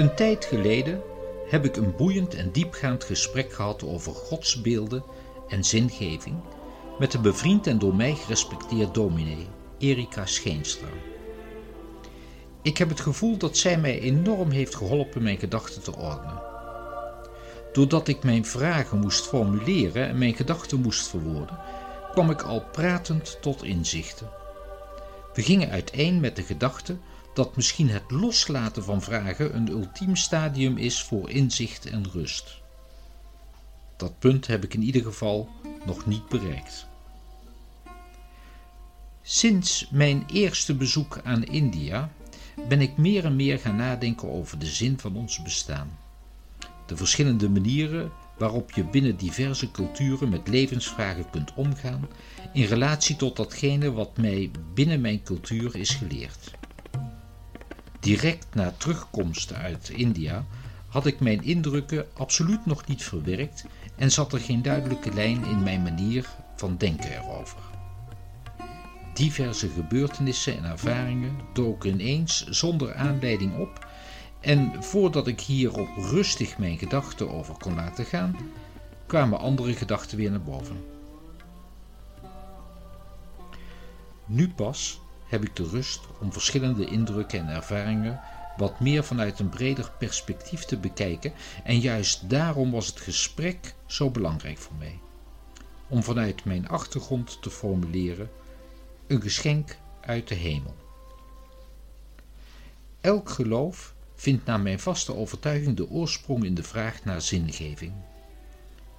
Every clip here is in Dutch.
Een tijd geleden heb ik een boeiend en diepgaand gesprek gehad over godsbeelden en zingeving met een bevriend en door mij gerespecteerd dominee, Erika Scheenstra. Ik heb het gevoel dat zij mij enorm heeft geholpen mijn gedachten te ordenen. Doordat ik mijn vragen moest formuleren en mijn gedachten moest verwoorden, kwam ik al pratend tot inzichten. We gingen uiteen met de gedachte dat misschien het loslaten van vragen een ultiem stadium is voor inzicht en rust. Dat punt heb ik in ieder geval nog niet bereikt. Sinds mijn eerste bezoek aan India ben ik meer en meer gaan nadenken over de zin van ons bestaan. De verschillende manieren waarop je binnen diverse culturen met levensvragen kunt omgaan in relatie tot datgene wat mij binnen mijn cultuur is geleerd. Direct na terugkomst uit India had ik mijn indrukken absoluut nog niet verwerkt en zat er geen duidelijke lijn in mijn manier van denken erover. Diverse gebeurtenissen en ervaringen doken ineens zonder aanleiding op en voordat ik hierop rustig mijn gedachten over kon laten gaan, kwamen andere gedachten weer naar boven. Nu pas heb ik de rust om verschillende indrukken en ervaringen wat meer vanuit een breder perspectief te bekijken en juist daarom was het gesprek zo belangrijk voor mij. Om vanuit mijn achtergrond te formuleren een geschenk uit de hemel. Elk geloof vindt naar mijn vaste overtuiging de oorsprong in de vraag naar zingeving.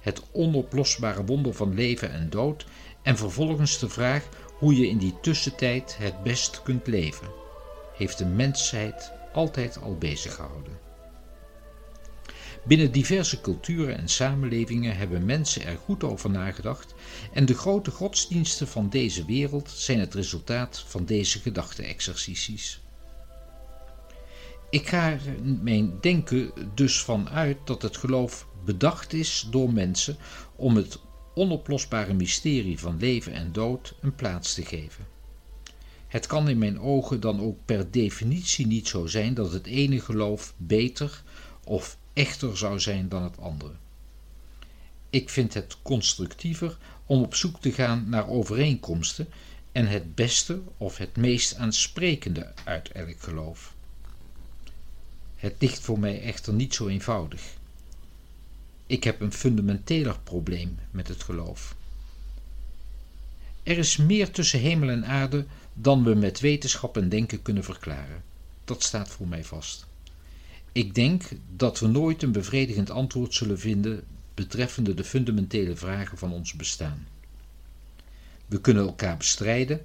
Het onoplosbare wonder van leven en dood en vervolgens de vraag hoe je in die tussentijd het best kunt leven, heeft de mensheid altijd al bezig gehouden. Binnen diverse culturen en samenlevingen hebben mensen er goed over nagedacht en de grote godsdiensten van deze wereld zijn het resultaat van deze gedachte-exercities. Ik ga er mijn denken dus van uit dat het geloof bedacht is door mensen om het onoplosbare mysterie van leven en dood een plaats te geven. Het kan in mijn ogen dan ook per definitie niet zo zijn dat het ene geloof beter of echter zou zijn dan het andere. Ik vind het constructiever om op zoek te gaan naar overeenkomsten en het beste of het meest aansprekende uit elk geloof. Het ligt voor mij echter niet zo eenvoudig. Ik heb een fundamenteler probleem met het geloof. Er is meer tussen hemel en aarde dan we met wetenschap en denken kunnen verklaren. Dat staat voor mij vast. Ik denk dat we nooit een bevredigend antwoord zullen vinden betreffende de fundamentele vragen van ons bestaan. We kunnen elkaar bestrijden,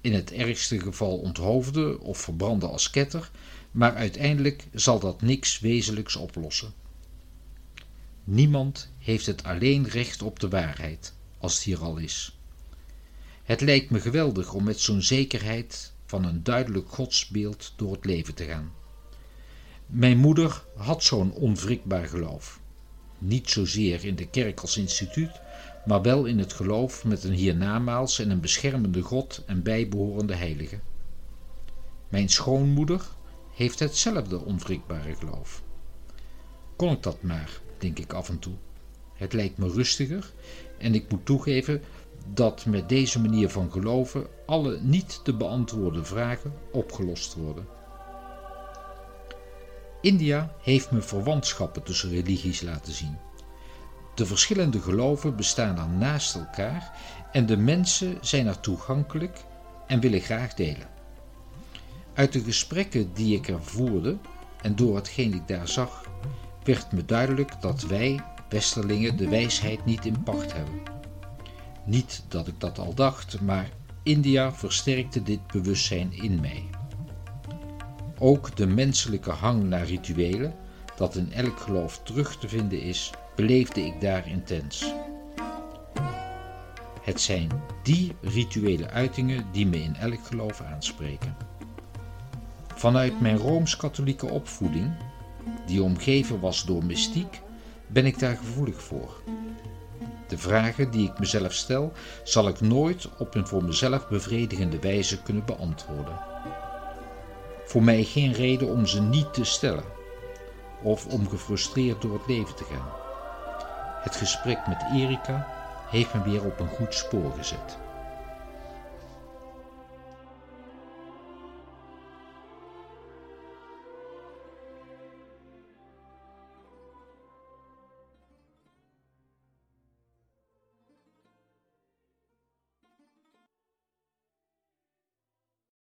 in het ergste geval onthoofden of verbranden als ketter, maar uiteindelijk zal dat niks wezenlijks oplossen. Niemand heeft het alleen recht op de waarheid, als het hier al is. Het lijkt me geweldig om met zo'n zekerheid van een duidelijk godsbeeld door het leven te gaan. Mijn moeder had zo'n onwrikbaar geloof. Niet zozeer in de kerk als instituut, maar wel in het geloof met een hiernamaals en een beschermende God en bijbehorende heilige. Mijn schoonmoeder heeft hetzelfde onwrikbare geloof. Kon ik dat maar, denk ik af en toe. Het lijkt me rustiger en ik moet toegeven dat met deze manier van geloven alle niet te beantwoorden vragen opgelost worden. India heeft me verwantschappen tussen religies laten zien. De verschillende geloven bestaan er naast elkaar en de mensen zijn er toegankelijk en willen graag delen. Uit de gesprekken die ik er voerde en door hetgeen ik daar zag, werd me duidelijk dat wij, Westerlingen, de wijsheid niet in pacht hebben. Niet dat ik dat al dacht, maar India versterkte dit bewustzijn in mij. Ook de menselijke hang naar rituelen, dat in elk geloof terug te vinden is, beleefde ik daar intens. Het zijn die rituele uitingen die me in elk geloof aanspreken. Vanuit mijn rooms-katholieke opvoeding, die omgeven was door mystiek, ben ik daar gevoelig voor. De vragen die ik mezelf stel, zal ik nooit op een voor mezelf bevredigende wijze kunnen beantwoorden. Voor mij geen reden om ze niet te stellen. of om gefrustreerd door het leven te gaan. Het gesprek met Erika heeft me weer op een goed spoor gezet.